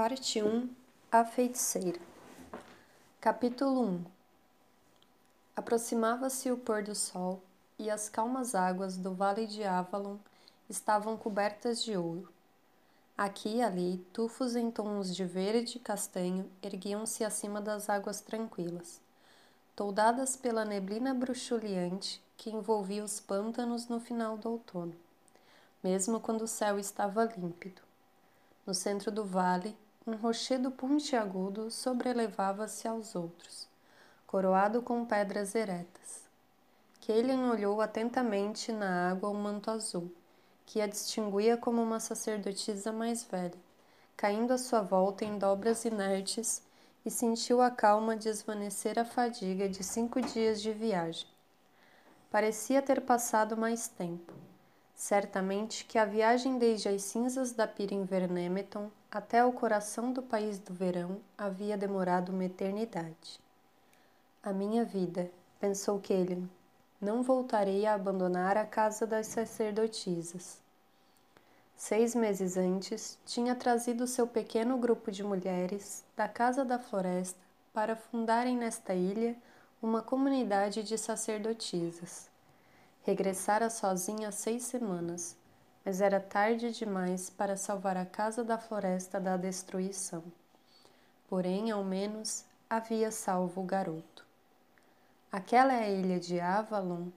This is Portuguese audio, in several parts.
Parte 1 A Feiticeira Capítulo 1 Aproximava-se o pôr do sol e as calmas águas do vale de Avalon estavam cobertas de ouro. Aqui e ali, tufos em tons de verde e castanho erguiam-se acima das águas tranquilas, toldadas pela neblina bruxuleante que envolvia os pântanos no final do outono, mesmo quando o céu estava límpido. No centro do vale, um rochedo pontiagudo sobrelevava-se aos outros, coroado com pedras eretas. Kaelin olhou atentamente na água o manto azul, que a distinguia como uma sacerdotisa mais velha, caindo à sua volta em dobras inertes, e sentiu a calma desvanecer a fadiga de cinco dias de viagem. Parecia ter passado mais tempo. Certamente que a viagem desde as cinzas da pira em Vernemeton até o coração do país do verão havia demorado uma eternidade. A minha vida, pensou Kellen, não voltarei a abandonar a casa das sacerdotisas. Seis meses antes, tinha trazido seu pequeno grupo de mulheres da Casa da Floresta para fundarem nesta ilha uma comunidade de sacerdotisas. Regressara sozinha seis semanas, mas era tarde demais para salvar a casa da floresta da destruição. Porém, ao menos, havia salvo o garoto. Aquela é a ilha de Avalon.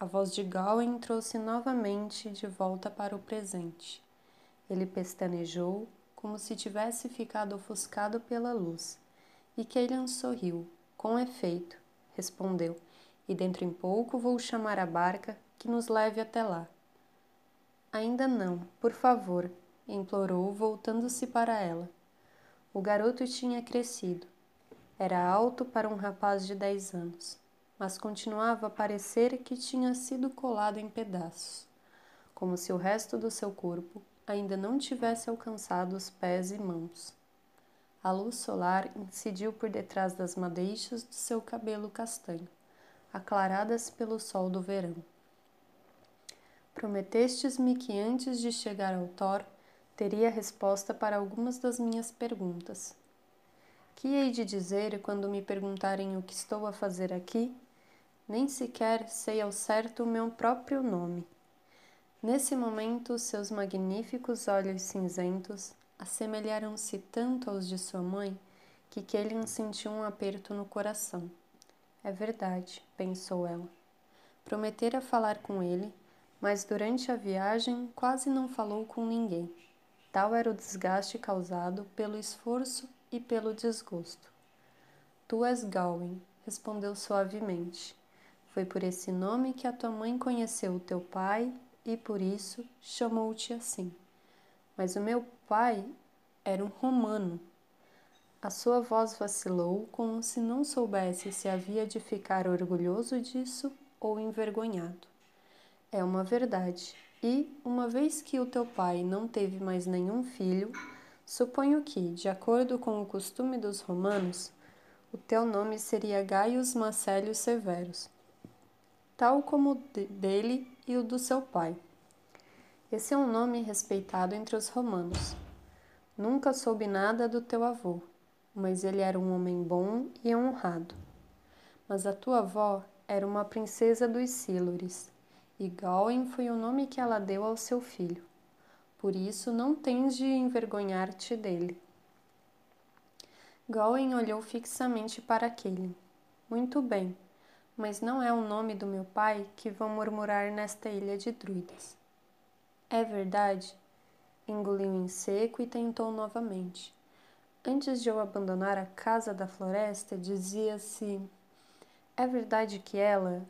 A voz de Gawain trouxe novamente de volta para o presente. Ele pestanejou, como se tivesse ficado ofuscado pela luz, e Keilan sorriu. Com efeito, respondeu, e dentro em pouco vou chamar a barca que nos leve até lá. Ainda não, por favor, implorou, voltando-se para ela. O garoto tinha crescido. Era alto para um rapaz de dez anos, mas continuava a parecer que tinha sido colado em pedaços, como se o resto do seu corpo ainda não tivesse alcançado os pés e mãos. A luz solar incidiu por detrás das madeixas do seu cabelo castanho, aclaradas pelo sol do verão. Prometestes-me que antes de chegar ao Thor teria resposta para algumas das minhas perguntas. Que hei de dizer quando me perguntarem o que estou a fazer aqui? Nem sequer sei ao certo o meu próprio nome. Nesse momento, seus magníficos olhos cinzentos assemelharam-se tanto aos de sua mãe que Kellen sentiu um aperto no coração. É verdade, pensou ela. Prometera falar com ele mas durante a viagem quase não falou com ninguém. Tal era o desgaste causado pelo esforço e pelo desgosto. Tu és Gawain, respondeu suavemente. Foi por esse nome que a tua mãe conheceu o teu pai e por isso chamou-te assim. Mas o meu pai era um romano. A sua voz vacilou como se não soubesse se havia de ficar orgulhoso disso ou envergonhado. É uma verdade. E, uma vez que o teu pai não teve mais nenhum filho, suponho que, de acordo com o costume dos romanos, o teu nome seria Gaius Macélios Severus, tal como o dele e o do seu pai. Esse é um nome respeitado entre os romanos. Nunca soube nada do teu avô, mas ele era um homem bom e honrado. Mas a tua avó era uma princesa dos Sílures e Gawain foi o nome que ela deu ao seu filho. Por isso não tens de envergonhar-te dele. Gawain olhou fixamente para aquele. Muito bem, mas não é o nome do meu pai que vão murmurar nesta ilha de druidas. É verdade? Engoliu em seco e tentou novamente. Antes de eu abandonar a casa da floresta, dizia-se: É verdade que ela,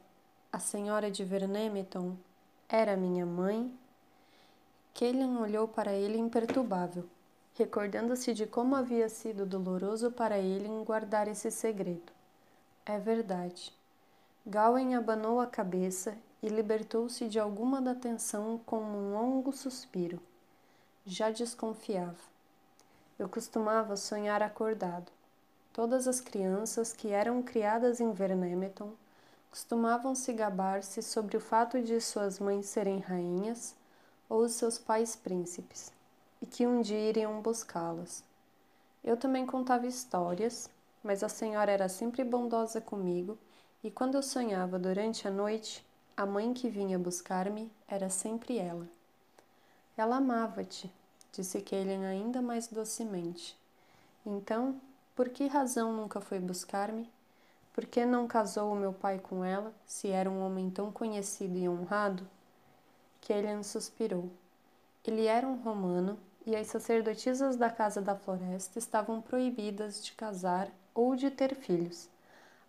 a senhora de Vernemeton era minha mãe? Kaelin olhou para ele imperturbável, recordando-se de como havia sido doloroso para ele guardar esse segredo. É verdade. Gawain abanou a cabeça e libertou-se de alguma da tensão com um longo suspiro. Já desconfiava. Eu costumava sonhar acordado. Todas as crianças que eram criadas em Vernemeton costumavam se gabar-se sobre o fato de suas mães serem rainhas ou seus pais príncipes, e que um dia iriam buscá-las. Eu também contava histórias, mas a senhora era sempre bondosa comigo, e quando eu sonhava durante a noite, a mãe que vinha buscar-me era sempre ela. Ela amava-te, disse Kaelin ainda mais docemente. Então, por que razão nunca foi buscar-me? Por que não casou o meu pai com ela, se era um homem tão conhecido e honrado? Kaelin suspirou. Ele era um romano e as sacerdotisas da Casa da Floresta estavam proibidas de casar ou de ter filhos,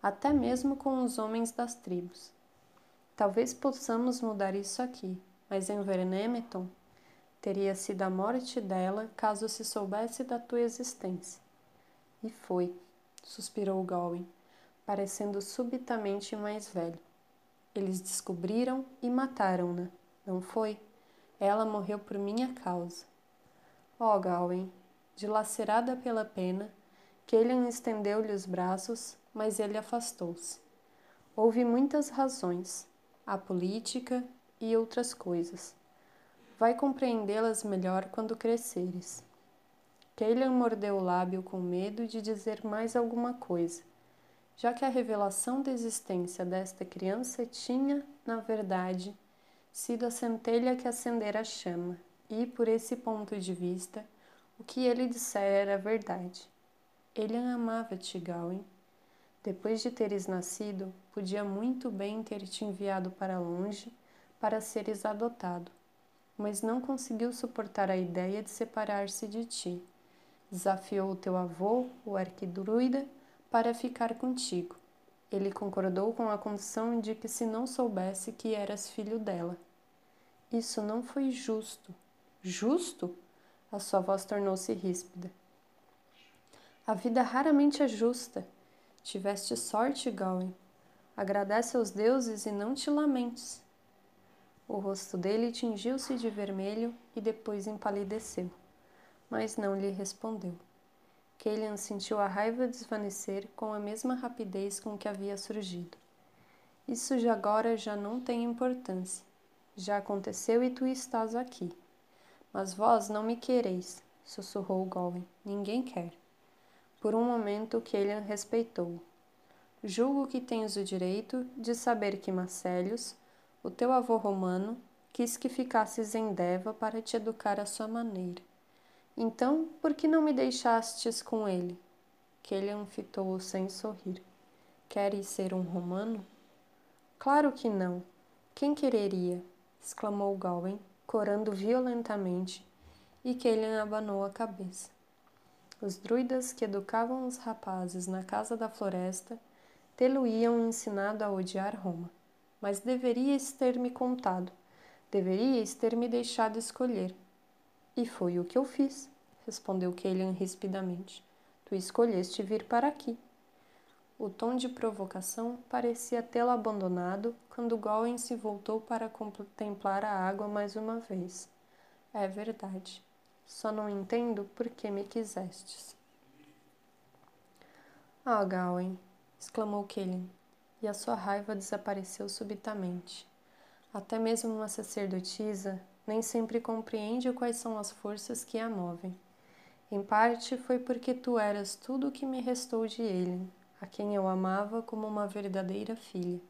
até mesmo com os homens das tribos. Talvez possamos mudar isso aqui, mas em Vernemeton teria sido a morte dela caso se soubesse da tua existência. E foi, suspirou Gawain, parecendo subitamente mais velho. Eles descobriram e mataram-na, não foi? Ela morreu por minha causa. Oh, Gawain, dilacerada pela pena, Kelian estendeu-lhe os braços, mas ele afastou-se. Houve muitas razões, a política e outras coisas. Vai compreendê-las melhor quando cresceres. Kelian mordeu o lábio com medo de dizer mais alguma coisa, já que a revelação da existência desta criança tinha, na verdade, sido a centelha que acendera a chama, e, por esse ponto de vista, o que ele dissera era verdade. Ele amava-te. Depois de teres nascido, podia muito bem ter te enviado para longe para seres adotado, mas não conseguiu suportar a ideia de separar-se de ti. Desafiou o teu avô, o arquidruida, para ficar contigo. Ele concordou com a condição de que se não soubesse que eras filho dela. Isso não foi justo. Justo? A sua voz tornou-se ríspida. A vida raramente é justa. Tiveste sorte, Gawain. Agradece aos deuses e não te lamentes. O rosto dele tingiu-se de vermelho e depois empalideceu, mas não lhe respondeu. Kelian sentiu a raiva desvanecer com a mesma rapidez com que havia surgido. Isso de agora já não tem importância. Já aconteceu e tu estás aqui. Mas vós não me quereis, sussurrou Gawain. Ninguém quer. Por um momento Kelian respeitou. Julgo que tens o direito de saber que Marcelius, o teu avô romano, quis que ficasses em Deva para te educar à sua maneira. Então, por que não me deixastes com ele? Kelian fitou-o sem sorrir. Queres ser um romano? Claro que não. Quem quereria? exclamou Gawain, corando violentamente, e Kelian abanou a cabeça. Os druidas que educavam os rapazes na casa da floresta tê-lo-iam ensinado a odiar Roma. Mas deverias ter me contado, deverias ter me deixado escolher. E foi o que eu fiz, respondeu Kelian rispidamente. Tu escolheste vir para aqui. O tom de provocação parecia tê-lo abandonado quando Gawain se voltou para contemplar a água mais uma vez. É verdade. Só não entendo por que me quisestes. Ah, Gawain, exclamou Kellen, e a sua raiva desapareceu subitamente. Até mesmo uma sacerdotisa nem sempre compreende quais são as forças que a movem. Em parte foi porque tu eras tudo o que me restou de ele, a quem eu amava como uma verdadeira filha.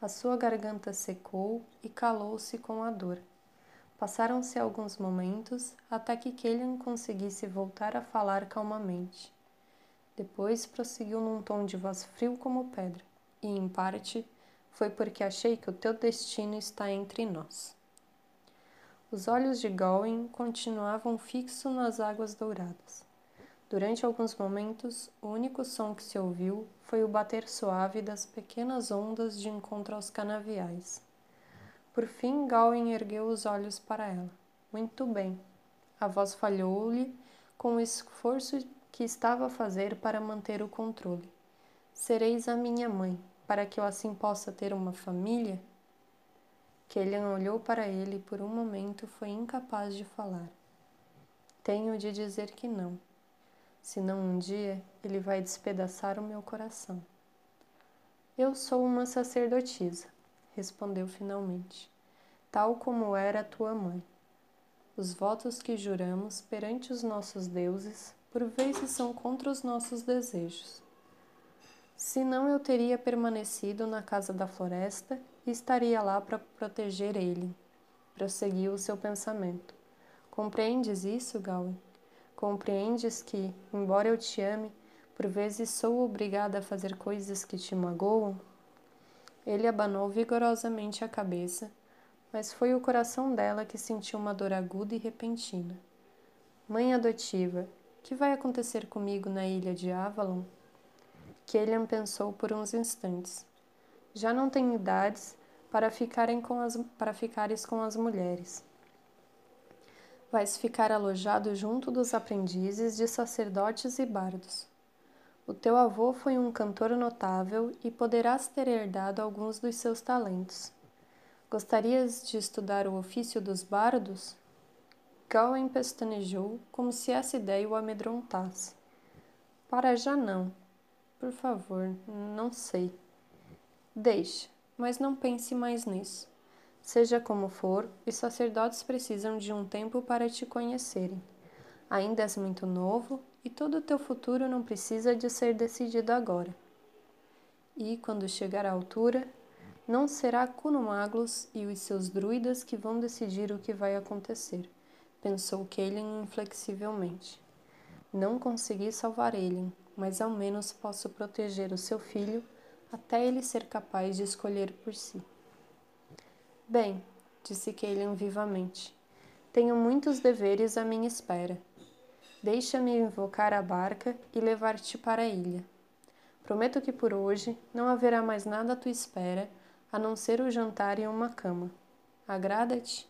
A sua garganta secou e calou-se com a dor. Passaram-se alguns momentos até que Kelian conseguisse voltar a falar calmamente. Depois prosseguiu num tom de voz frio como pedra, e em parte foi porque achei que o teu destino está entre nós. Os olhos de Gawain continuavam fixos nas águas douradas. Durante alguns momentos, o único som que se ouviu foi o bater suave das pequenas ondas de encontro aos canaviais. Por fim, Gawain ergueu os olhos para ela. Muito bem. A voz falhou-lhe com o esforço que estava a fazer para manter o controle. Sereis a minha mãe, para que eu assim possa ter uma família? Kelian olhou para ele e por um momento foi incapaz de falar. Tenho de dizer que não. Senão um dia ele vai despedaçar o meu coração. Eu sou uma sacerdotisa, respondeu finalmente, tal como era tua mãe. Os votos que juramos perante os nossos deuses, por vezes são contra os nossos desejos. Senão eu teria permanecido na casa da floresta e estaria lá para proteger ele. Prosseguiu o seu pensamento. Compreendes isso, Gawain? Compreendes que, embora eu te ame, por vezes sou obrigada a fazer coisas que te magoam? Ele abanou vigorosamente a cabeça, mas foi o coração dela que sentiu uma dor aguda e repentina. Mãe adotiva, que vai acontecer comigo na ilha de Avalon? Kellian pensou por uns instantes. Já não tenho idades para, ficarem com as, para ficares com as mulheres. Vais ficar alojado junto dos aprendizes de sacerdotes e bardos. O teu avô foi um cantor notável e poderás ter herdado alguns dos seus talentos. Gostarias de estudar o ofício dos bardos? Gawain pestanejou como se essa ideia o amedrontasse. Para já não. Por favor, não sei. Deixe, mas não pense mais nisso. Seja como for, os sacerdotes precisam de um tempo para te conhecerem. Ainda és muito novo e todo o teu futuro não precisa de ser decidido agora. E, quando chegar à altura, não será Cunumaglos e os seus druidas que vão decidir o que vai acontecer, pensou Kaelin inflexivelmente. Não consegui salvar ele, mas ao menos posso proteger o seu filho até ele ser capaz de escolher por si. Bem, disse Kaelin vivamente, tenho muitos deveres à minha espera. Deixa-me invocar a barca e levar-te para a ilha. Prometo que por hoje não haverá mais nada à tua espera a não ser o jantar e uma cama. Agrada-te?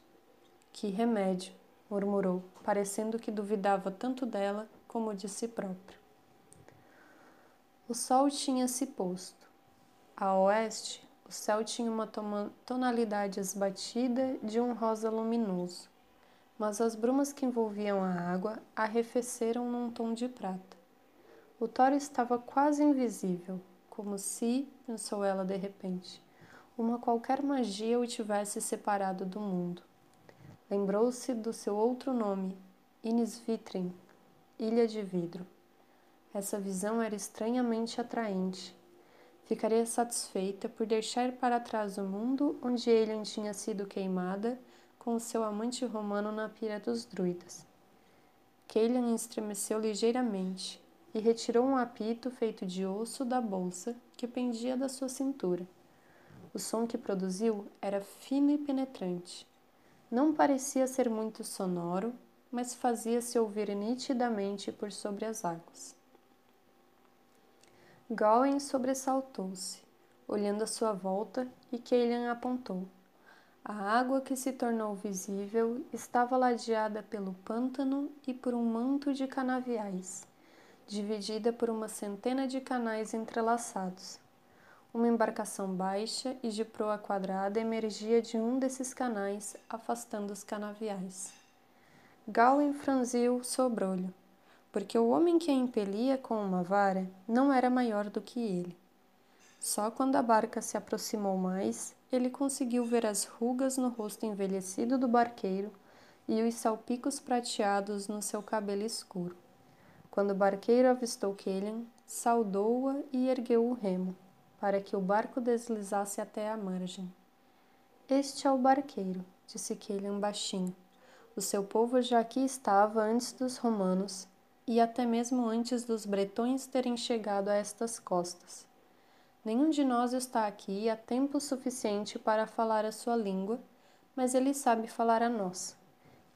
Que remédio, murmurou, parecendo que duvidava tanto dela como de si próprio. O sol tinha se posto. A oeste, o céu tinha uma tonalidade esbatida de um rosa luminoso, mas as brumas que envolviam a água arrefeceram num tom de prata. O Thor estava quase invisível, como se, pensou ela de repente, uma qualquer magia o tivesse separado do mundo. Lembrou-se do seu outro nome, Inisvitrin, Ilha de Vidro. Essa visão era estranhamente atraente. Ficaria satisfeita por deixar para trás o mundo onde ele tinha sido queimada com seu amante romano na pira dos druidas. Kaelian estremeceu ligeiramente e retirou um apito feito de osso da bolsa que pendia da sua cintura. O som que produziu era fino e penetrante. Não parecia ser muito sonoro, mas fazia-se ouvir nitidamente por sobre as águas. Gawain sobressaltou-se, olhando à sua volta, e Kaelian apontou. A água que se tornou visível estava ladeada pelo pântano e por um manto de canaviais, dividida por uma centena de canais entrelaçados. Uma embarcação baixa e de proa quadrada emergia de um desses canais, afastando os canaviais. Gawain franziu o sobrolho porque o homem que a impelia com uma vara não era maior do que ele. Só quando a barca se aproximou mais, ele conseguiu ver as rugas no rosto envelhecido do barqueiro e os salpicos prateados no seu cabelo escuro. Quando o barqueiro avistou Kellen, saudou-a e ergueu o remo, para que o barco deslizasse até a margem. Este é o barqueiro, disse Kellen baixinho. O seu povo já aqui estava antes dos romanos e até mesmo antes dos bretões terem chegado a estas costas. Nenhum de nós está aqui há tempo suficiente para falar a sua língua, mas ele sabe falar a nossa,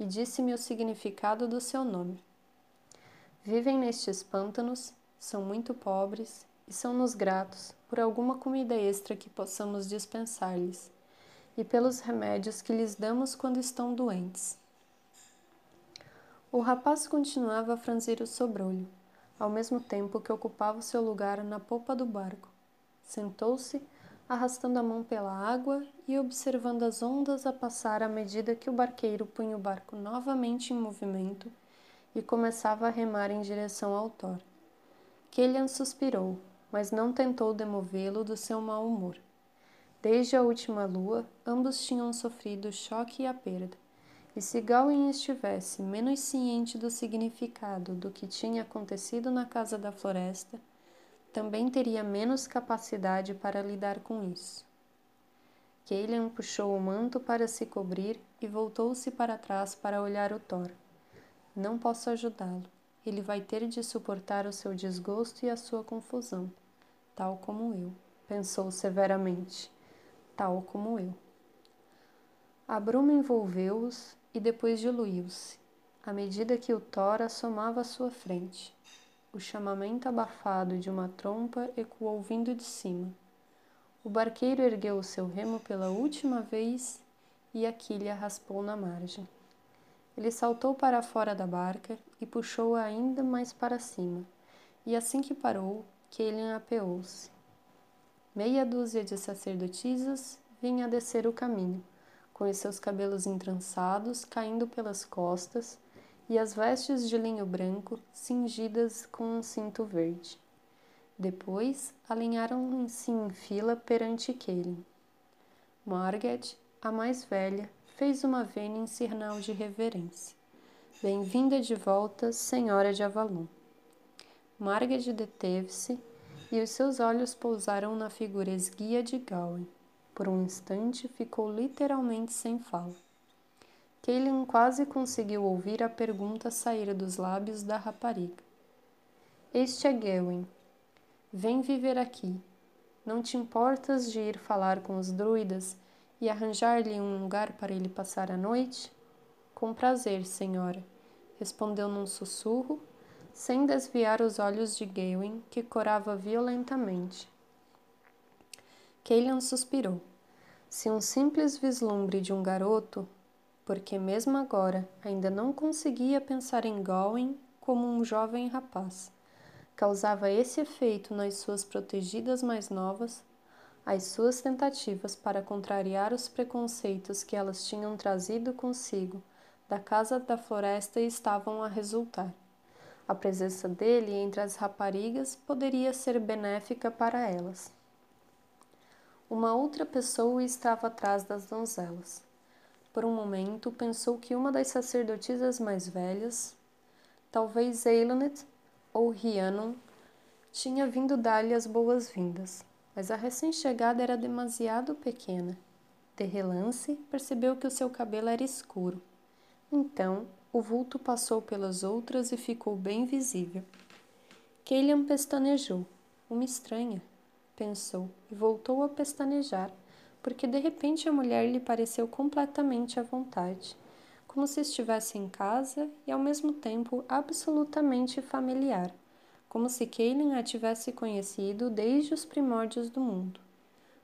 e disse-me o significado do seu nome. Vivem nestes pântanos, são muito pobres e são-nos gratos por alguma comida extra que possamos dispensar-lhes e pelos remédios que lhes damos quando estão doentes. O rapaz continuava a franzir o sobrolho, ao mesmo tempo que ocupava o seu lugar na popa do barco. Sentou-se, arrastando a mão pela água e observando as ondas a passar à medida que o barqueiro punha o barco novamente em movimento e começava a remar em direção ao Thor. Killian suspirou, mas não tentou demovê-lo do seu mau humor. Desde a última lua, ambos tinham sofrido o choque e a perda E se Gawain estivesse menos ciente do significado do que tinha acontecido na Casa da Floresta, também teria menos capacidade para lidar com isso. Kaelian puxou o manto para se cobrir e voltou-se para trás para olhar o Thor. Não posso ajudá-lo. Ele vai ter de suportar o seu desgosto e a sua confusão, tal como eu, pensou severamente, tal como eu. A bruma envolveu-os e depois diluiu-se, à medida que o Thor assomava à sua frente. O chamamento abafado de uma trompa ecoou vindo de cima. O barqueiro ergueu o seu remo pela última vez e a quilha raspou na margem. Ele saltou para fora da barca e puxou-a ainda mais para cima, e assim que parou, Kaelin apeou-se. Meia dúzia de sacerdotisas vinha a descer o caminho, com os seus cabelos entrançados caindo pelas costas e as vestes de linho branco cingidas com um cinto verde. Depois alinharam-se em fila perante Kaelin. Margaret, a mais velha, fez uma vênia em sinal de reverência. Bem-vinda de volta, Senhora de Avalon. Margaret deteve-se e os seus olhos pousaram na figura esguia de Gawain. Por um instante ficou literalmente sem fala. Kaelin quase conseguiu ouvir a pergunta sair dos lábios da rapariga. Este é Gawain. Vem viver aqui. Não te importas de ir falar com os druidas e arranjar-lhe um lugar para ele passar a noite? Com prazer, senhora, respondeu num sussurro, sem desviar os olhos de Gawain, que corava violentamente. Kaelian suspirou. Se um simples vislumbre de um garoto, porque mesmo agora ainda não conseguia pensar em Gawain como um jovem rapaz, causava esse efeito nas suas protegidas mais novas, as suas tentativas para contrariar os preconceitos que elas tinham trazido consigo da casa da floresta estavam a resultar. A presença dele entre as raparigas poderia ser benéfica para elas. Uma outra pessoa estava atrás das donzelas. Por um momento pensou que uma das sacerdotisas mais velhas, talvez Eilonet ou Rhiannon, tinha vindo dar-lhe as boas-vindas, mas a recém-chegada era demasiado pequena. De relance, percebeu que o seu cabelo era escuro. Então, o vulto passou pelas outras e ficou bem visível. Kaelian pestanejou. Uma estranha pensou e voltou a pestanejar, porque de repente a mulher lhe pareceu completamente à vontade, como se estivesse em casa e ao mesmo tempo absolutamente familiar, como se Kaylin a tivesse conhecido desde os primórdios do mundo.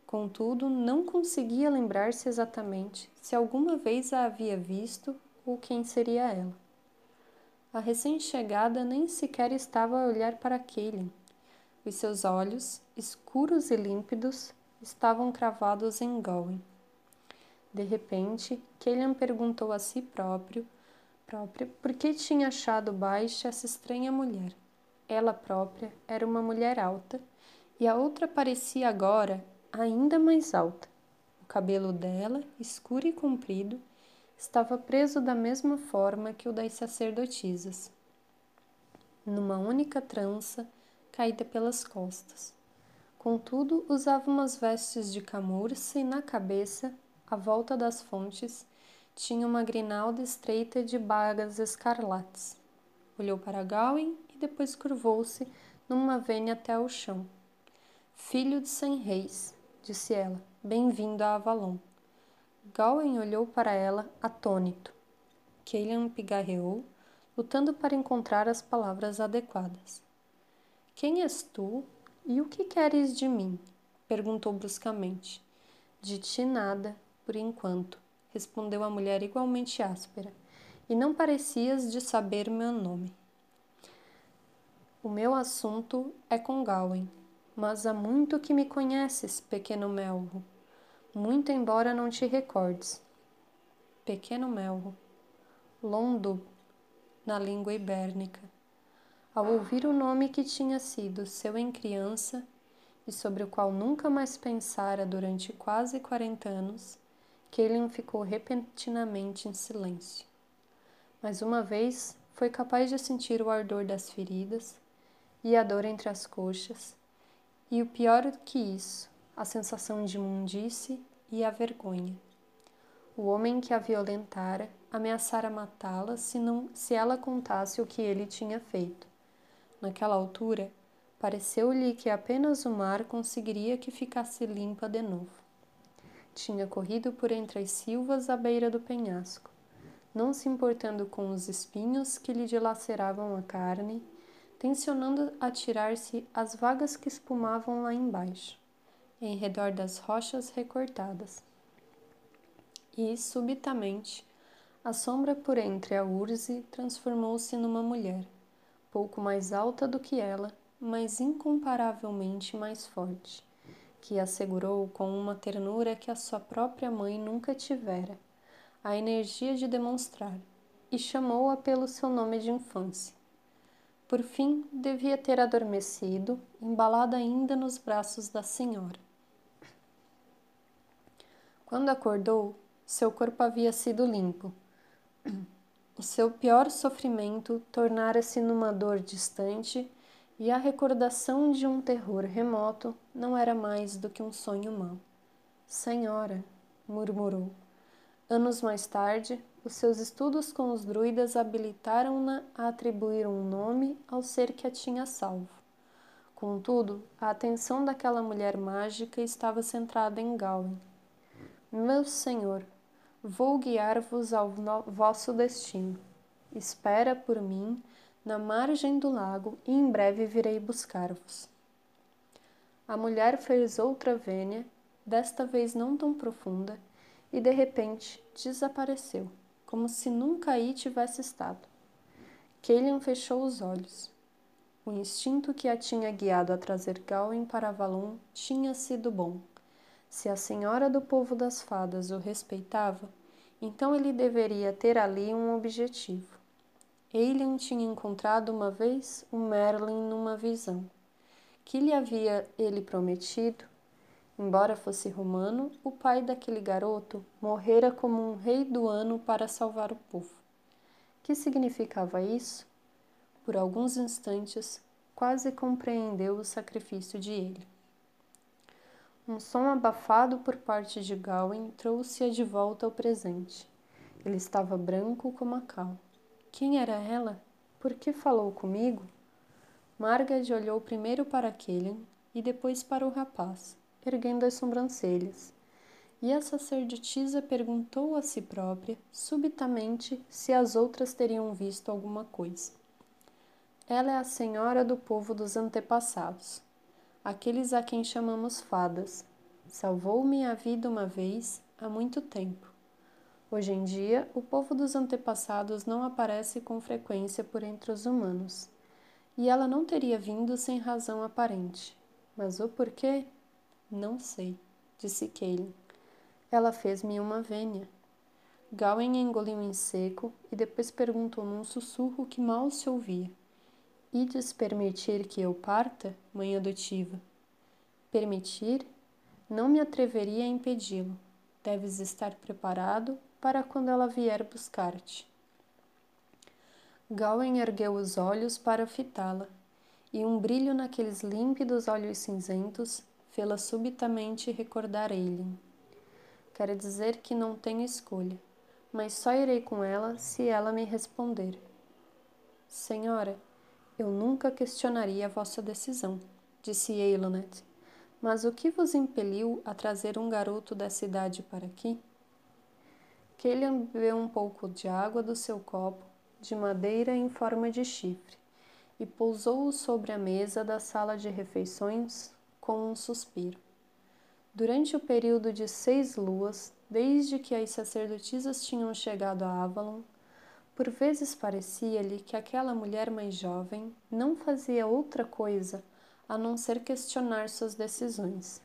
Contudo, não conseguia lembrar-se exatamente se alguma vez a havia visto ou quem seria ela. A recém-chegada nem sequer estava a olhar para Kaylin, os seus olhos, escuros e límpidos, estavam cravados em Gawain. De repente, Kellyan perguntou a si próprio, própria por que tinha achado baixa essa estranha mulher. Ela própria era uma mulher alta e a outra parecia agora ainda mais alta. O cabelo dela, escuro e comprido, estava preso da mesma forma que o das sacerdotisas. Numa única trança, caída pelas costas. Contudo, usava umas vestes de camurça e na cabeça, à volta das fontes, tinha uma grinalda estreita de bagas escarlates. Olhou para Gawain e depois curvou-se numa vênia até ao chão. Filho de cem reis, disse ela, bem-vindo a Avalon. Gawain olhou para ela atônito. Kaelian pigarreou, lutando para encontrar as palavras adequadas. Quem és tu e o que queres de mim? perguntou bruscamente. De ti nada, por enquanto, respondeu a mulher igualmente áspera, e não parecias de saber meu nome. O meu assunto é com Gawain, mas há muito que me conheces, pequeno Melro, muito embora não te recordes. Pequeno Melro, Londo, na língua ibérnica ao ouvir o nome que tinha sido seu em criança e sobre o qual nunca mais pensara durante quase quarenta anos, Kaelin ficou repentinamente em silêncio. mas uma vez foi capaz de sentir o ardor das feridas e a dor entre as coxas, e o pior do que isso, a sensação de imundície e a vergonha. O homem que a violentara ameaçara matá-la se, não, se ela contasse o que ele tinha feito. Naquela altura, pareceu-lhe que apenas o mar conseguiria que ficasse limpa de novo. Tinha corrido por entre as silvas à beira do penhasco, não se importando com os espinhos que lhe dilaceravam a carne, tensionando atirar-se às vagas que espumavam lá embaixo, em redor das rochas recortadas. E, subitamente, a sombra por entre a urze transformou-se numa mulher, pouco mais alta do que ela, mas incomparavelmente mais forte, que assegurou com uma ternura que a sua própria mãe nunca tivera, a energia de demonstrar, e chamou-a pelo seu nome de infância. Por fim, devia ter adormecido, embalada ainda nos braços da senhora. Quando acordou, seu corpo havia sido limpo o seu pior sofrimento tornara-se numa dor distante e a recordação de um terror remoto não era mais do que um sonho mau. Senhora, murmurou. Anos mais tarde, os seus estudos com os druidas habilitaram-na a atribuir um nome ao ser que a tinha salvo. Contudo, a atenção daquela mulher mágica estava centrada em Gawain. Meu senhor, Vou guiar-vos ao vosso destino. Espera por mim na margem do lago e em breve virei buscar-vos. A mulher fez outra vênia, desta vez não tão profunda, e de repente desapareceu, como se nunca aí tivesse estado. Kelian fechou os olhos. O instinto que a tinha guiado a trazer Gawain para Avalon tinha sido bom se a senhora do povo das fadas o respeitava, então ele deveria ter ali um objetivo. Aelian tinha encontrado uma vez o Merlin numa visão. Que lhe havia ele prometido? Embora fosse romano, o pai daquele garoto morrera como um rei do ano para salvar o povo. Que significava isso? Por alguns instantes, quase compreendeu o sacrifício de ele. Um som abafado por parte de Gawain trouxe-a de volta ao presente. Ele estava branco como a cal. Quem era ela? Por que falou comigo? Margad olhou primeiro para Killian e depois para o rapaz, erguendo as sobrancelhas. E a sacerdotisa perguntou a si própria, subitamente, se as outras teriam visto alguma coisa. Ela é a senhora do povo dos antepassados aqueles a quem chamamos fadas. Salvou-me a vida uma vez, há muito tempo. Hoje em dia, o povo dos antepassados não aparece com frequência por entre os humanos. E ela não teria vindo sem razão aparente. Mas o porquê? Não sei, disse Kaelin. Ela fez-me uma vênia. Gawain engoliu em seco e depois perguntou num sussurro que mal se ouvia. Ides permitir que eu parta, mãe adotiva? Permitir? Não me atreveria a impedi-lo. Deves estar preparado para quando ela vier buscar-te. Gawain ergueu os olhos para fitá-la, e um brilho naqueles límpidos olhos cinzentos fê-la subitamente recordar Eileen. Quer dizer que não tenho escolha, mas só irei com ela se ela me responder. Senhora, eu nunca questionaria a vossa decisão, disse Eilonet. Mas o que vos impeliu a trazer um garoto dessa idade para aqui? Kelian bebeu um pouco de água do seu copo, de madeira em forma de chifre, e pousou-o sobre a mesa da sala de refeições com um suspiro. Durante o período de seis luas, desde que as sacerdotisas tinham chegado a Avalon, por vezes parecia-lhe que aquela mulher mais jovem não fazia outra coisa a não ser questionar suas decisões.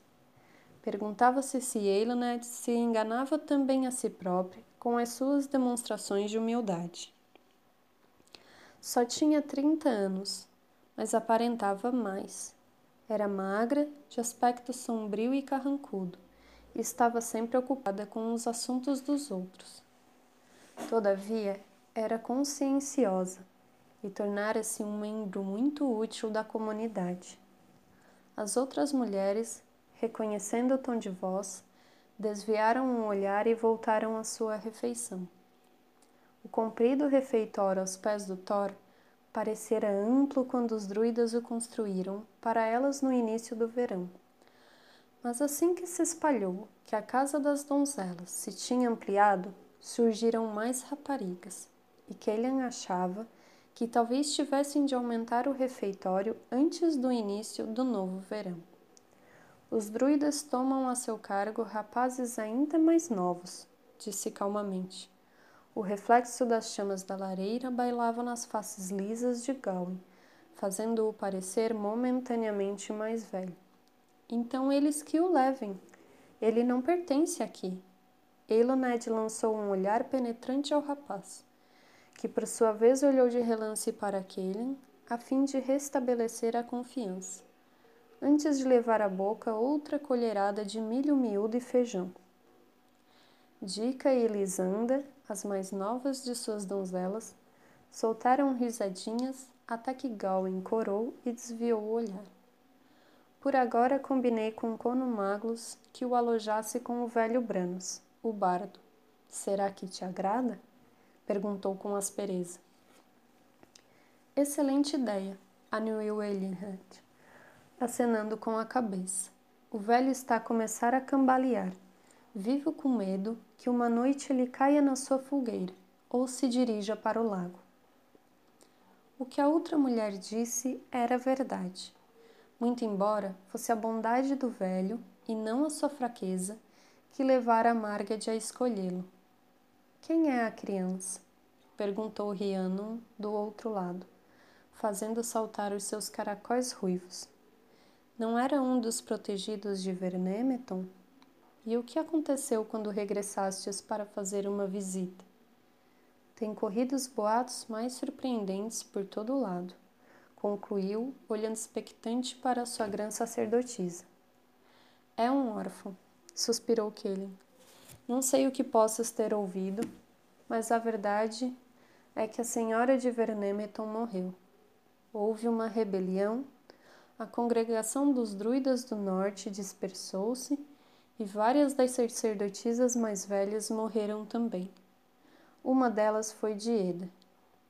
Perguntava-se se Eilonet se enganava também a si própria com as suas demonstrações de humildade. Só tinha trinta anos, mas aparentava mais. Era magra, de aspecto sombrio e carrancudo, e estava sempre ocupada com os assuntos dos outros. Todavia, era conscienciosa e tornara-se um membro muito útil da comunidade. As outras mulheres, reconhecendo o tom de voz, desviaram um olhar e voltaram à sua refeição. O comprido refeitório aos pés do Thor parecera amplo quando os druidas o construíram para elas no início do verão. Mas assim que se espalhou que a casa das donzelas se tinha ampliado, surgiram mais raparigas, e Kelian achava que talvez tivessem de aumentar o refeitório antes do início do novo verão. Os druidas tomam a seu cargo rapazes ainda mais novos, disse calmamente. O reflexo das chamas da lareira bailava nas faces lisas de Gawain, fazendo-o parecer momentaneamente mais velho. Então eles que o levem. Ele não pertence aqui. Eloned lançou um olhar penetrante ao rapaz, que por sua vez olhou de relance para Kellen, a fim de restabelecer a confiança, antes de levar à boca outra colherada de milho miúdo e feijão. Dica e Lisanda, as mais novas de suas donzelas, soltaram risadinhas até que Gawain corou e desviou o olhar. Por agora combinei com Cono Maglus que o alojasse com o velho Branos, o bardo. Será que te agrada? Perguntou com aspereza. Excelente ideia, anuiu Elinhard, acenando com a cabeça. O velho está a começar a cambalear vivo com medo que uma noite ele caia na sua fogueira ou se dirija para o lago. O que a outra mulher disse era verdade, muito embora fosse a bondade do velho e não a sua fraqueza que levara Margad a escolhê-lo. Quem é a criança? perguntou Rhiannon do outro lado, fazendo saltar os seus caracóis ruivos. Não era um dos protegidos de Vernemeton? E o que aconteceu quando regressastes para fazer uma visita? Tem corrido os boatos mais surpreendentes por todo o lado, concluiu, olhando expectante para sua grã sacerdotisa. É um órfão, suspirou Kellen. Não sei o que possas ter ouvido, mas a verdade é que a senhora de Vernemeton morreu. Houve uma rebelião, a congregação dos druidas do norte dispersou-se e várias das sacerdotisas mais velhas morreram também. Uma delas foi Dieda.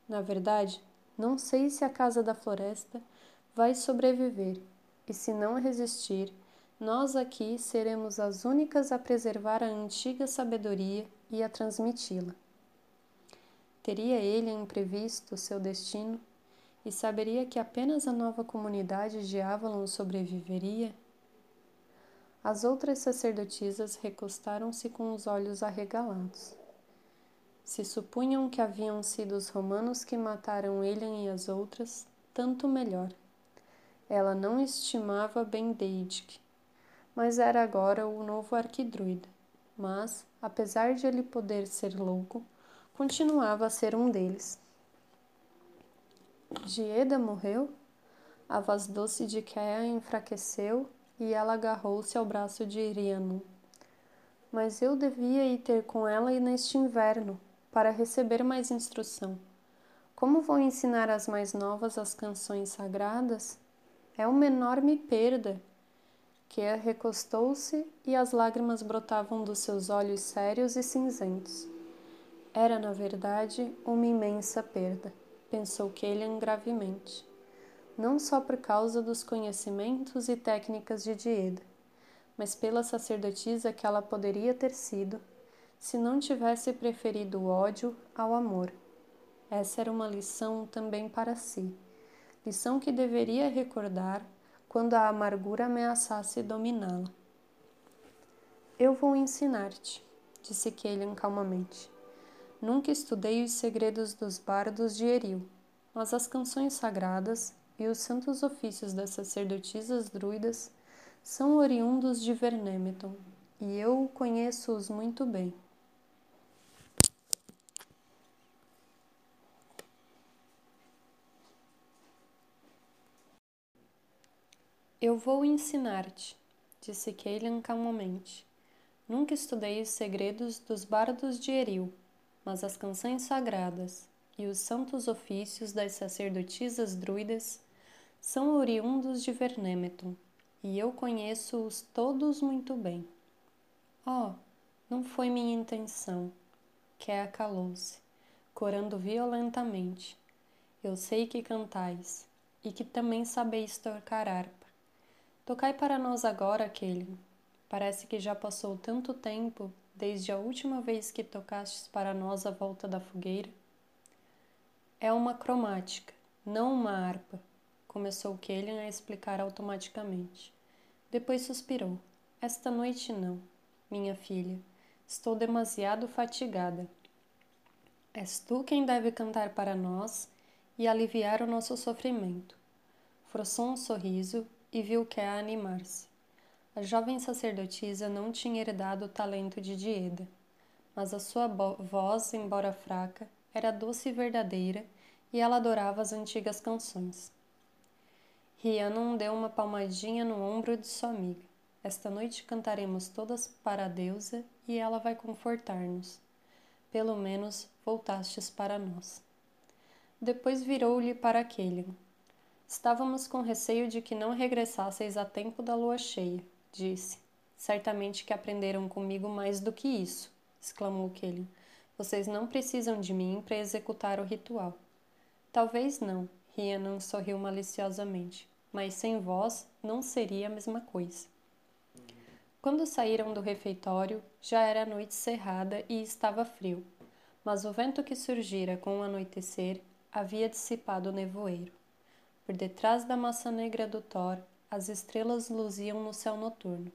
Na verdade, não sei se a Casa da Floresta vai sobreviver, e se não resistir, nós aqui seremos as únicas a preservar a antiga sabedoria e a transmiti-la. Teria ele imprevisto seu destino e saberia que apenas a nova comunidade de Avalon sobreviveria? As outras sacerdotisas recostaram-se com os olhos arregalados. Se supunham que haviam sido os romanos que mataram Elian e as outras, tanto melhor. Ela não estimava Bendeidk, mas era agora o novo arquidruida. Mas, apesar de ele poder ser louco, continuava a ser um deles. Gieda morreu? A voz doce de Kea enfraqueceu e ela agarrou-se ao braço de Iriano. Mas eu devia ir ter com ela neste inverno, para receber mais instrução. Como vou ensinar as mais novas as canções sagradas? É uma enorme perda. Que recostou-se e as lágrimas brotavam dos seus olhos sérios e cinzentos. Era, na verdade, uma imensa perda, pensou Kelly gravemente não só por causa dos conhecimentos e técnicas de Dieda, mas pela sacerdotisa que ela poderia ter sido se não tivesse preferido o ódio ao amor. Essa era uma lição também para si, lição que deveria recordar quando a amargura ameaçasse dominá-la. Eu vou ensinar-te, disse Kelian calmamente. Nunca estudei os segredos dos bardos de Eril, mas as canções sagradas e os santos ofícios das sacerdotisas druidas são oriundos de Vernemeton, e eu conheço-os muito bem. Eu vou ensinar-te, disse Keilan calmamente. Nunca estudei os segredos dos bardos de Eril, mas as canções sagradas, e os santos ofícios das sacerdotisas druidas são oriundos de Vernemeton, e eu conheço-os todos muito bem. Oh, não foi minha intenção. Kea calou-se, corando violentamente. Eu sei que cantais, e que também sabeis tocar harpa. Tocai para nós agora, aquele. Parece que já passou tanto tempo desde a última vez que tocastes para nós a volta da fogueira. É uma cromática, não uma harpa, começou Kelly a explicar automaticamente. Depois suspirou. Esta noite não, minha filha. Estou demasiado fatigada. És tu quem deve cantar para nós e aliviar o nosso sofrimento. Froçou um sorriso e viu que a animar-se. A jovem sacerdotisa não tinha herdado o talento de Dieda, mas a sua voz, embora fraca, era doce e verdadeira e ela adorava as antigas canções. Rhiannon deu uma palmadinha no ombro de sua amiga. Esta noite cantaremos todas para a deusa e ela vai confortar-nos. Pelo menos voltastes para nós. Depois virou-lhe para aquele. Estávamos com receio de que não regressasseis a tempo da lua cheia, disse. Certamente que aprenderam comigo mais do que isso, exclamou Kelly. Vocês não precisam de mim para executar o ritual. Talvez não, Rhiannon sorriu maliciosamente, mas sem vós não seria a mesma coisa. Quando saíram do refeitório, já era noite cerrada e estava frio, mas o vento que surgira com o anoitecer havia dissipado o nevoeiro. Por detrás da massa negra do Thor, as estrelas luziam no céu noturno.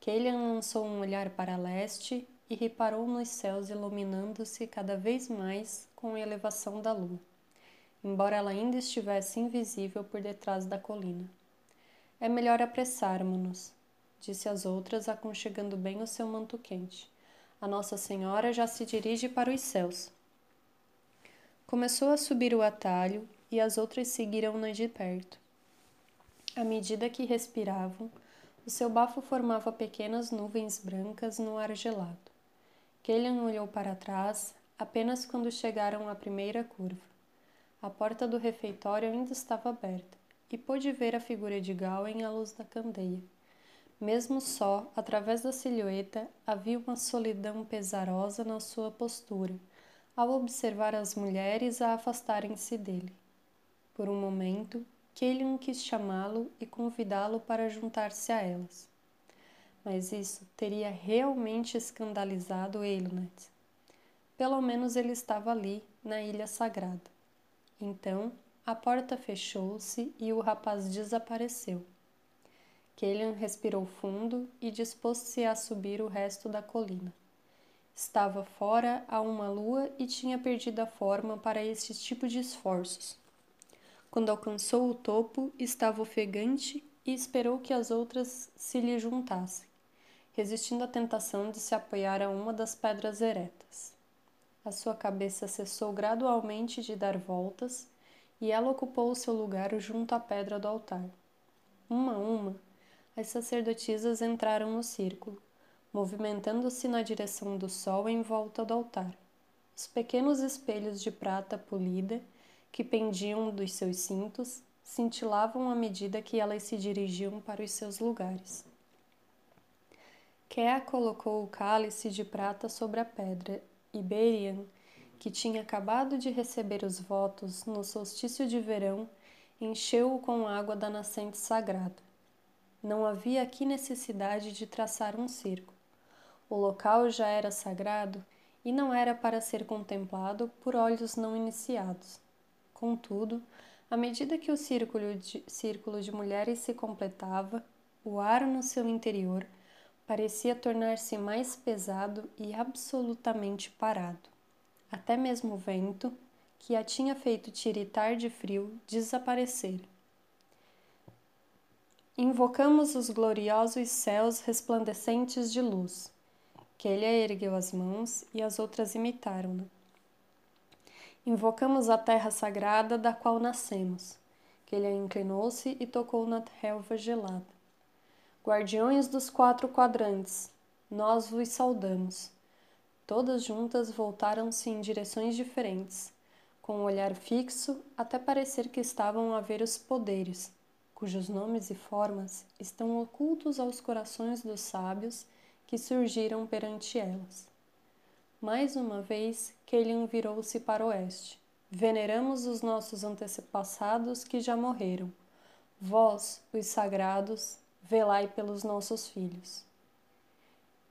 Kelian lançou um olhar para leste e reparou nos céus iluminando-se cada vez mais com a elevação da lua, embora ela ainda estivesse invisível por detrás da colina. É melhor apressarmos-nos, disse as outras, aconchegando bem o seu manto quente. A Nossa Senhora já se dirige para os céus. Começou a subir o atalho e as outras seguiram-na de perto. À medida que respiravam, o seu bafo formava pequenas nuvens brancas no ar gelado. Kellian olhou para trás apenas quando chegaram à primeira curva. A porta do refeitório ainda estava aberta e pôde ver a figura de Gawain à luz da candeia. Mesmo só, através da silhueta, havia uma solidão pesarosa na sua postura ao observar as mulheres a afastarem-se dele. Por um momento, Killian quis chamá-lo e convidá-lo para juntar-se a elas. Mas isso teria realmente escandalizado Eilunet. Pelo menos ele estava ali, na ilha sagrada. Então, a porta fechou-se e o rapaz desapareceu. Killian respirou fundo e dispôs-se a subir o resto da colina. Estava fora a uma lua e tinha perdido a forma para esse tipo de esforços. Quando alcançou o topo, estava ofegante e esperou que as outras se lhe juntassem, resistindo à tentação de se apoiar a uma das pedras eretas. A sua cabeça cessou gradualmente de dar voltas e ela ocupou o seu lugar junto à pedra do altar. Uma a uma, as sacerdotisas entraram no círculo movimentando-se na direção do sol em volta do altar. Os pequenos espelhos de prata polida que pendiam dos seus cintos cintilavam à medida que elas se dirigiam para os seus lugares. Kea colocou o cálice de prata sobre a pedra e Berian, que tinha acabado de receber os votos no solstício de verão, encheu-o com água da nascente sagrada. Não havia aqui necessidade de traçar um circo. O local já era sagrado e não era para ser contemplado por olhos não iniciados. Contudo, à medida que o círculo de, círculo de mulheres se completava, o ar no seu interior parecia tornar-se mais pesado e absolutamente parado. Até mesmo o vento, que a tinha feito tiritar de frio, desaparecera. Invocamos os gloriosos céus resplandecentes de luz Kellia ergueu as mãos e as outras imitaram-na. Invocamos a terra sagrada da qual nascemos. Kellia inclinou-se e tocou na relva gelada. Guardiões dos quatro quadrantes, nós vos saudamos. Todas juntas voltaram-se em direções diferentes, com um olhar fixo até parecer que estavam a ver os poderes, cujos nomes e formas estão ocultos aos corações dos sábios que surgiram perante elas. Mais uma vez, Kelian virou-se para o oeste. Veneramos os nossos antepassados que já morreram. Vós, os sagrados, velai pelos nossos filhos.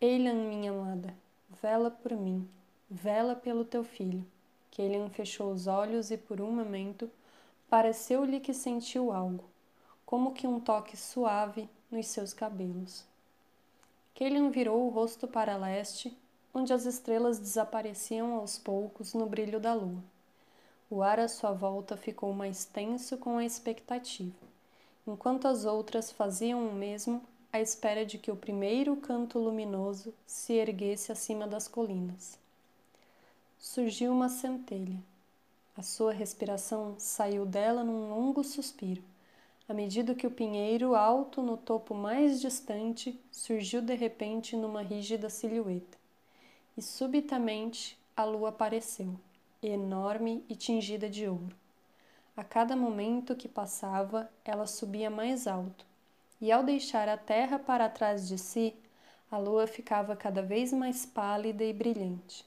Eilan, minha amada, vela por mim, vela pelo teu filho. Kelian fechou os olhos e por um momento pareceu-lhe que sentiu algo, como que um toque suave nos seus cabelos. Kelian virou o rosto para leste, onde as estrelas desapareciam aos poucos no brilho da lua. O ar à sua volta ficou mais tenso com a expectativa, enquanto as outras faziam o mesmo à espera de que o primeiro canto luminoso se erguesse acima das colinas. Surgiu uma centelha. A sua respiração saiu dela num longo suspiro à medida que o pinheiro alto no topo mais distante surgiu de repente numa rígida silhueta. E subitamente a lua apareceu, enorme e tingida de ouro. A cada momento que passava, ela subia mais alto, e ao deixar a terra para trás de si, a lua ficava cada vez mais pálida e brilhante,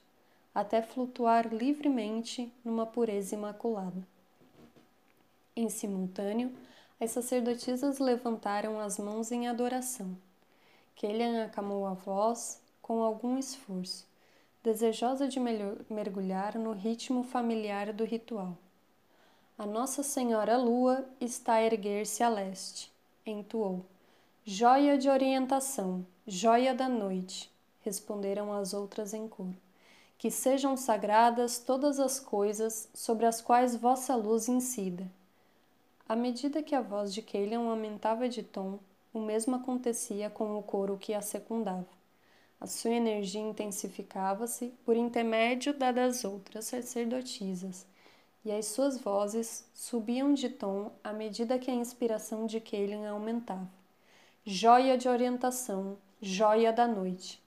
até flutuar livremente numa pureza imaculada. Em simultâneo, as sacerdotisas levantaram as mãos em adoração. Kelian acalmou a voz com algum esforço, desejosa de mergulhar no ritmo familiar do ritual. A Nossa Senhora Lua está a erguer-se a leste, entoou. Joia de orientação, joia da noite, responderam as outras em coro. Que sejam sagradas todas as coisas sobre as quais vossa luz incida à medida que a voz de Kalian aumentava de tom, o mesmo acontecia com o coro que a secundava. A sua energia intensificava-se por intermédio da das outras sacerdotisas, e as suas vozes subiam de tom à medida que a inspiração de Kalian aumentava. Joia de orientação, joia da noite.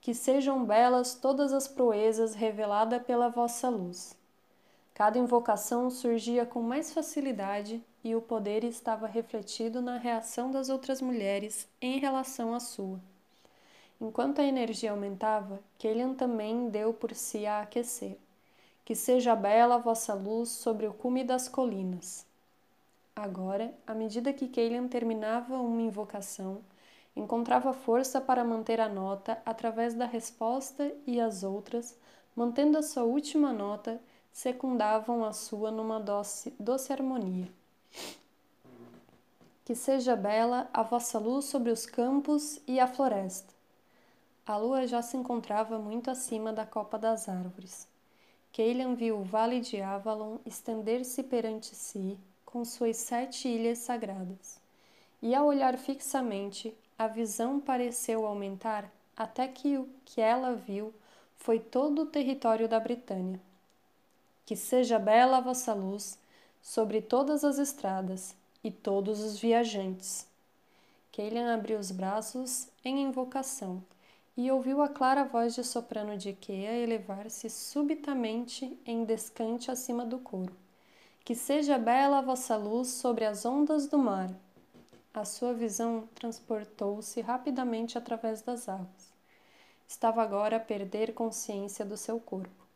Que sejam belas todas as proezas reveladas pela vossa luz. Cada invocação surgia com mais facilidade e o poder estava refletido na reação das outras mulheres em relação à sua. Enquanto a energia aumentava, Kelian também deu por si a aquecer. Que seja bela a vossa luz sobre o cume das colinas. Agora, à medida que Kelian terminava uma invocação, encontrava força para manter a nota através da resposta e as outras, mantendo a sua última nota, secundavam a sua numa doce, doce harmonia. Que seja bela a vossa luz sobre os campos e a floresta. A lua já se encontrava muito acima da copa das árvores. Keilan viu o vale de Avalon estender-se perante si com suas sete ilhas sagradas. E ao olhar fixamente, a visão pareceu aumentar até que o que ela viu foi todo o território da Britânia. Que seja bela a vossa luz sobre todas as estradas e todos os viajantes. Keilan abriu os braços em invocação e ouviu a clara voz de soprano de Ikea elevar-se subitamente em descante acima do coro. Que seja bela a vossa luz sobre as ondas do mar. A sua visão transportou-se rapidamente através das águas. Estava agora a perder consciência do seu corpo.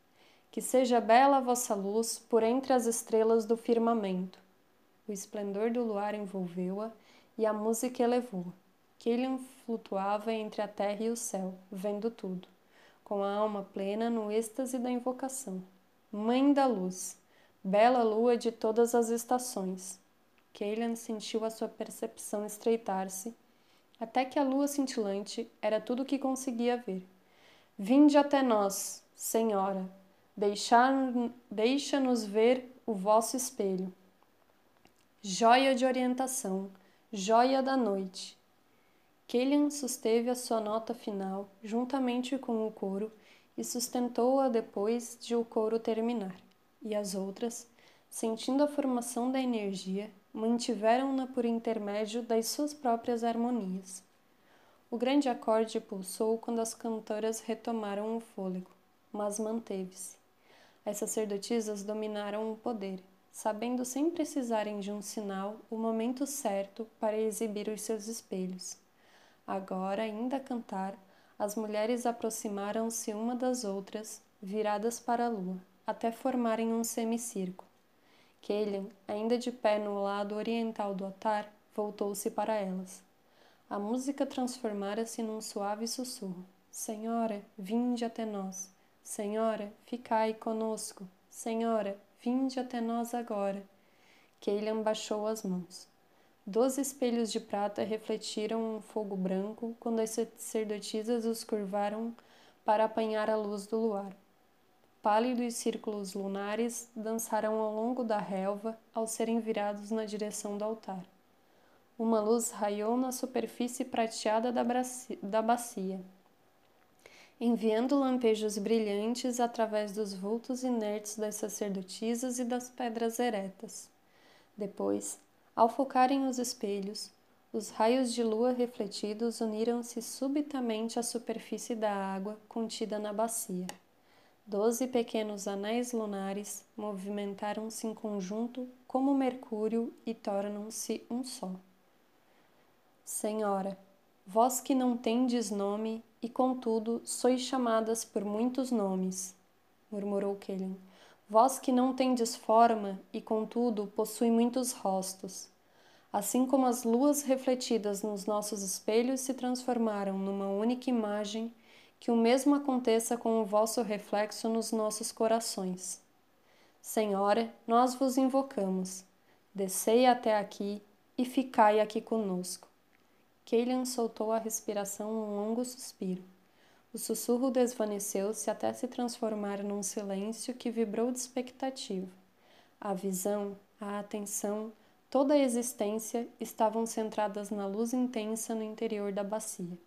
Que seja bela a vossa luz por entre as estrelas do firmamento. O esplendor do luar envolveu-a e a música elevou-a. Killian flutuava entre a terra e o céu, vendo tudo, com a alma plena no êxtase da invocação. Mãe da luz, bela lua de todas as estações. Kalian sentiu a sua percepção estreitar-se, até que a lua cintilante era tudo o que conseguia ver. Vinde até nós, Senhora, Deixa-nos ver o vosso espelho. Joia de orientação, joia da noite. Kelian susteve a sua nota final juntamente com o coro e sustentou-a depois de o coro terminar, e as outras, sentindo a formação da energia, mantiveram-na por intermédio das suas próprias harmonias. O grande acorde pulsou quando as cantoras retomaram o fôlego, mas manteve-se. As sacerdotisas dominaram o poder, sabendo sem precisarem de um sinal o momento certo para exibir os seus espelhos. Agora, ainda a cantar, as mulheres aproximaram-se uma das outras, viradas para a lua, até formarem um semicírculo. Kelian, ainda de pé no lado oriental do altar, voltou-se para elas. A música transformara-se num suave sussurro. Senhora, vinde até nós. Senhora, ficai conosco. Senhora, vinde até nós agora. Keilan baixou as mãos. Doze espelhos de prata refletiram um fogo branco quando as sacerdotisas os curvaram para apanhar a luz do luar. Pálidos círculos lunares dançaram ao longo da relva ao serem virados na direção do altar. Uma luz raiou na superfície prateada da bacia, enviando lampejos brilhantes através dos vultos inertes das sacerdotisas e das pedras eretas. Depois, ao focarem os espelhos, os raios de lua refletidos uniram-se subitamente à superfície da água contida na bacia. Doze pequenos anéis lunares movimentaram-se em conjunto como Mercúrio e tornam-se um só. Senhora, vós que não tendes nome e contudo sois chamadas por muitos nomes, murmurou Kellen. Vós que não tendes forma e contudo possui muitos rostos. Assim como as luas refletidas nos nossos espelhos se transformaram numa única imagem, que o mesmo aconteça com o vosso reflexo nos nossos corações. Senhora, nós vos invocamos. Descei até aqui e ficai aqui conosco. Kalian soltou a respiração num longo suspiro. O sussurro desvaneceu-se até se transformar num silêncio que vibrou de expectativa. A visão, a atenção, toda a existência estavam centradas na luz intensa no interior da bacia.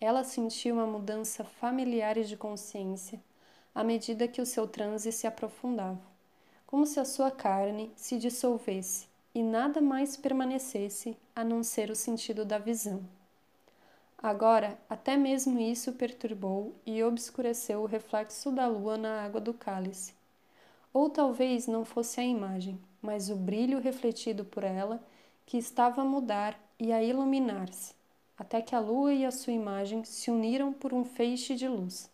Ela sentiu uma mudança familiar de consciência à medida que o seu transe se aprofundava, como se a sua carne se dissolvesse e nada mais permanecesse a não ser o sentido da visão. Agora, até mesmo isso perturbou e obscureceu o reflexo da lua na água do cálice. Ou talvez não fosse a imagem, mas o brilho refletido por ela que estava a mudar e a iluminar-se, até que a lua e a sua imagem se uniram por um feixe de luz.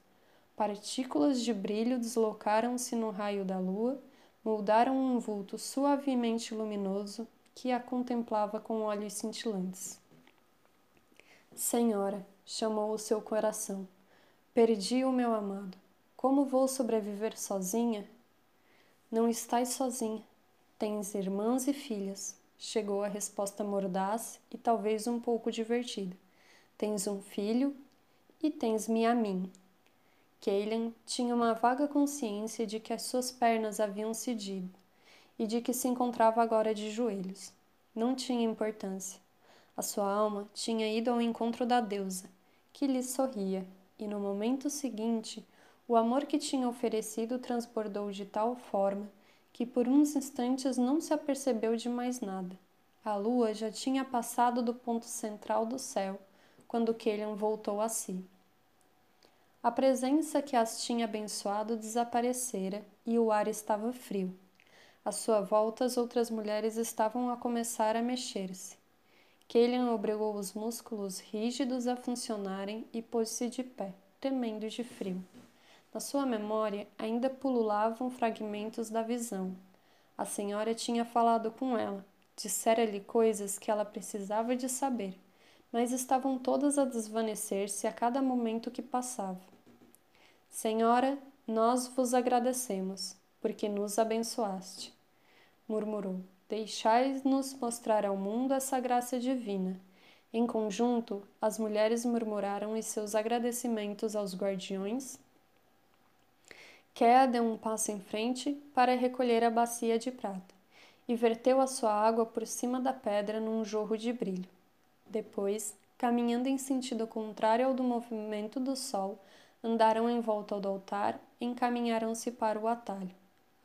Partículas de brilho deslocaram-se no raio da lua moldaram um vulto suavemente luminoso que a contemplava com olhos cintilantes. Senhora, chamou o seu coração, perdi o meu amado. Como vou sobreviver sozinha? Não estás sozinha. Tens irmãs e filhas. Chegou a resposta mordaz e talvez um pouco divertida. Tens um filho e tens-me a mim, Kaylan tinha uma vaga consciência de que as suas pernas haviam cedido e de que se encontrava agora de joelhos. Não tinha importância. A sua alma tinha ido ao encontro da deusa, que lhe sorria, e no momento seguinte, o amor que tinha oferecido transbordou de tal forma que por uns instantes não se apercebeu de mais nada. A lua já tinha passado do ponto central do céu quando Kelian voltou a si. A presença que as tinha abençoado desaparecera e o ar estava frio. À sua volta, as outras mulheres estavam a começar a mexer-se. Kelian obrigou os músculos rígidos a funcionarem e pôs-se de pé, tremendo de frio. Na sua memória ainda pululavam fragmentos da visão. A senhora tinha falado com ela, dissera-lhe coisas que ela precisava de saber mas estavam todas a desvanecer-se a cada momento que passava. Senhora, nós vos agradecemos, porque nos abençoaste. Murmurou: Deixai-nos mostrar ao mundo essa graça divina. Em conjunto, as mulheres murmuraram os seus agradecimentos aos guardiões. Kea deu um passo em frente para recolher a bacia de prata e verteu a sua água por cima da pedra num jorro de brilho. Depois, caminhando em sentido contrário ao do movimento do sol, andaram em volta do altar e encaminharam-se para o atalho.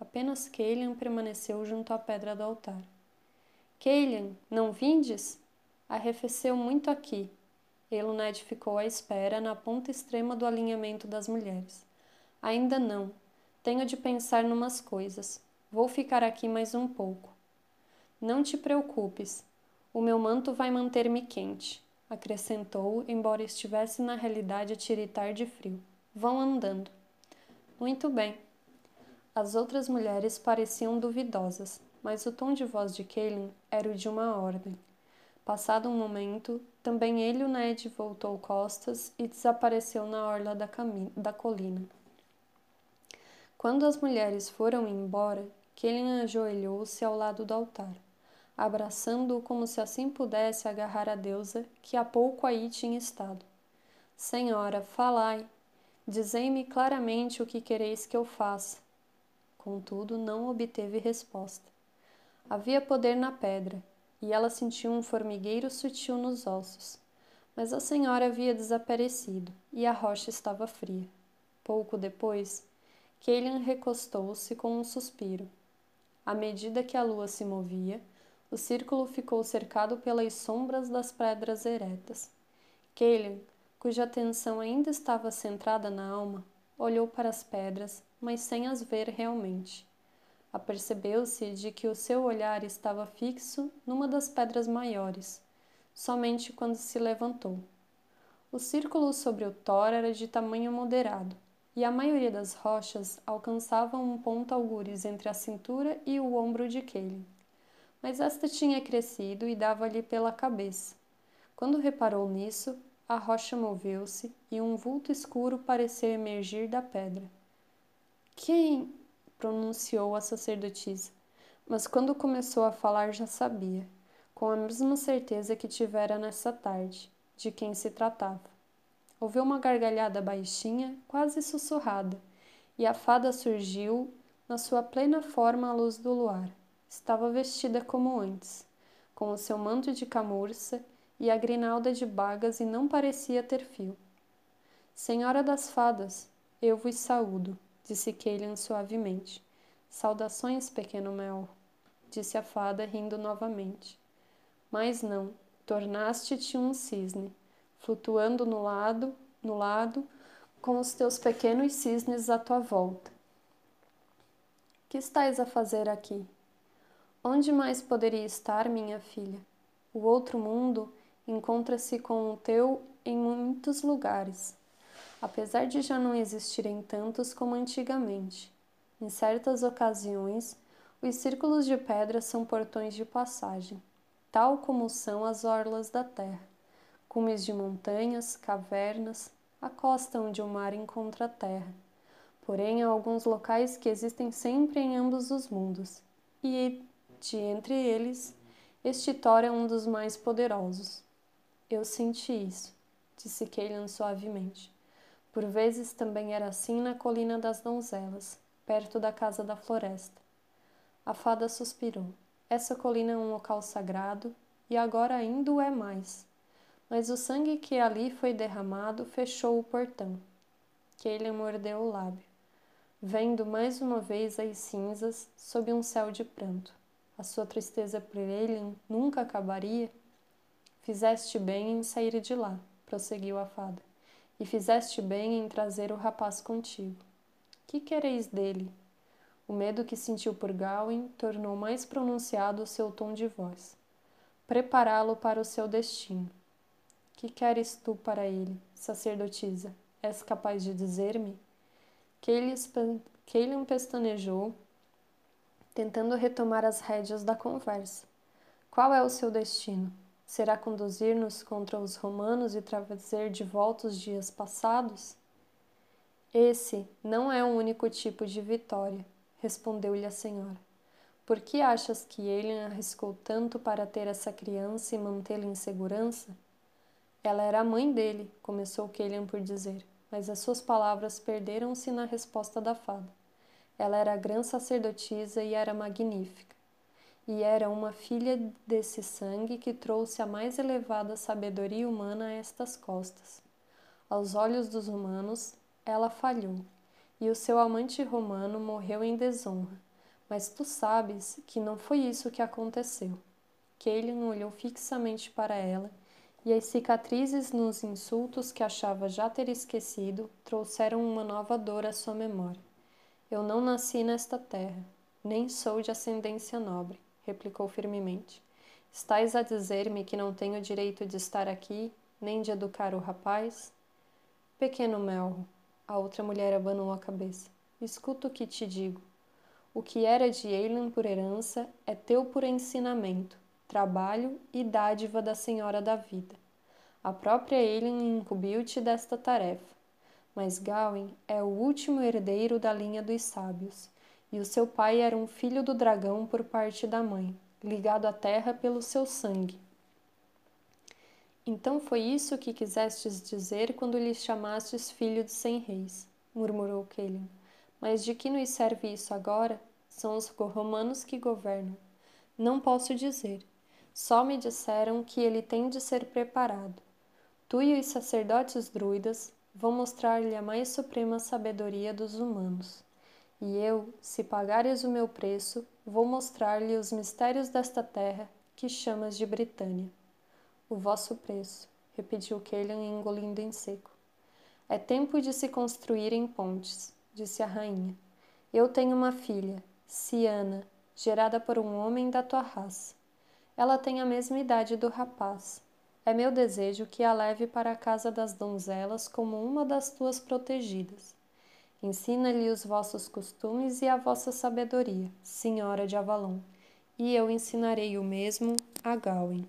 Apenas Kalian permaneceu junto à pedra do altar. Kalian, não vindes? Arrefeceu muito aqui. Eluned ficou à espera na ponta extrema do alinhamento das mulheres. Ainda não. Tenho de pensar numas coisas. Vou ficar aqui mais um pouco. Não te preocupes. O meu manto vai manter-me quente, acrescentou, embora estivesse na realidade a tiritar de frio. Vão andando. Muito bem. As outras mulheres pareciam duvidosas, mas o tom de voz de Kaelin era o de uma ordem. Passado um momento, também ele e o Ned voltou costas e desapareceu na orla da, da colina. Quando as mulheres foram embora, Kaelin ajoelhou-se ao lado do altar, abraçando-o como se assim pudesse agarrar a deusa que há pouco aí tinha estado. Senhora, falai, dizei-me claramente o que quereis que eu faça. Contudo, não obteve resposta. Havia poder na pedra, e ela sentiu um formigueiro sutil nos ossos. Mas a senhora havia desaparecido e a rocha estava fria. Pouco depois, Kaelian recostou-se com um suspiro. À medida que a lua se movia, o círculo ficou cercado pelas sombras das pedras eretas. Kaelian, cuja atenção ainda estava centrada na alma, olhou para as pedras, mas sem as ver realmente. Apercebeu-se de que o seu olhar estava fixo numa das pedras maiores, somente quando se levantou. O círculo sobre o Thor era de tamanho moderado, e a maioria das rochas alcançavam um ponto algures entre a cintura e o ombro de Kaelin. Mas esta tinha crescido e dava-lhe pela cabeça. Quando reparou nisso, a rocha moveu-se e um vulto escuro pareceu emergir da pedra. Quem? pronunciou a sacerdotisa, mas quando começou a falar já sabia, com a mesma certeza que tivera nessa tarde, de quem se tratava. Ouviu uma gargalhada baixinha, quase sussurrada, e a fada surgiu na sua plena forma à luz do luar. Estava vestida como antes, com o seu manto de camurça e a grinalda de bagas e não parecia ter fio. Senhora das fadas, eu vos saúdo, disse Kaelian suavemente. Saudações, pequeno Mel, disse a fada, rindo novamente. Mas não, tornaste-te um cisne, flutuando no lado, no lado, com os teus pequenos cisnes à tua volta. Que estás a fazer aqui? Onde mais poderia estar, minha filha? O outro mundo encontra-se com o teu em muitos lugares apesar de já não existirem tantos como antigamente. Em certas ocasiões, os círculos de pedra são portões de passagem, tal como são as orlas da terra, cumes de montanhas, cavernas, a costa onde o mar encontra a terra. Porém, há alguns locais que existem sempre em ambos os mundos, e de entre eles, este Thor é um dos mais poderosos. Eu senti isso, disse Kaelan suavemente. Por vezes também era assim na colina das donzelas, perto da casa da floresta. A fada suspirou. Essa colina é um local sagrado e agora ainda o é mais. Mas o sangue que ali foi derramado fechou o portão. ele mordeu o lábio, vendo mais uma vez as cinzas sob um céu de pranto. A sua tristeza por ele nunca acabaria? Fizeste bem em sair de lá, prosseguiu a fada e fizeste bem em trazer o rapaz contigo. Que quereis dele? O medo que sentiu por Gawain tornou mais pronunciado o seu tom de voz. Prepará-lo para o seu destino. Que queres tu para ele, sacerdotisa? És capaz de dizer-me? Kaelian pestanejou, tentando retomar as rédeas da conversa. Qual é o seu destino? Será conduzir-nos contra os romanos e trazer de volta os dias passados? Esse não é o único tipo de vitória, respondeu-lhe a senhora. Por que achas que ele arriscou tanto para ter essa criança e mantê-la em segurança? Ela era a mãe dele, começou Kelian por dizer, mas as suas palavras perderam-se na resposta da fada. Ela era a grã sacerdotisa e era magnífica e era uma filha desse sangue que trouxe a mais elevada sabedoria humana a estas costas. Aos olhos dos humanos, ela falhou, e o seu amante romano morreu em desonra. Mas tu sabes que não foi isso que aconteceu. Kaelin olhou fixamente para ela, e as cicatrizes nos insultos que achava já ter esquecido trouxeram uma nova dor à sua memória. Eu não nasci nesta terra, nem sou de ascendência nobre, replicou firmemente. Estais a dizer-me que não tenho direito de estar aqui, nem de educar o rapaz? Pequeno Melro, a outra mulher abanou a cabeça. Escuta o que te digo. O que era de Eileen por herança é teu por ensinamento, trabalho e dádiva da Senhora da Vida. A própria Eileen incumbiu-te desta tarefa, mas Gawain é o último herdeiro da linha dos sábios, e o seu pai era um filho do dragão por parte da mãe, ligado à terra pelo seu sangue. Então foi isso que quisestes dizer quando lhe chamastes filho de cem reis, murmurou Kellen. Mas de que nos serve isso agora? São os romanos que governam. Não posso dizer. Só me disseram que ele tem de ser preparado. Tu e os sacerdotes druidas vão mostrar-lhe a mais suprema sabedoria dos humanos. E eu, se pagares o meu preço, vou mostrar-lhe os mistérios desta terra que chamas de Britânia. O vosso preço, repetiu Kellan engolindo em seco. É tempo de se construírem pontes disse a rainha. Eu tenho uma filha, Siana, gerada por um homem da tua raça. Ela tem a mesma idade do rapaz. É meu desejo que a leve para a casa das donzelas como uma das tuas protegidas. Ensina-lhe os vossos costumes e a vossa sabedoria, senhora de Avalon, e eu ensinarei o mesmo a Gawain.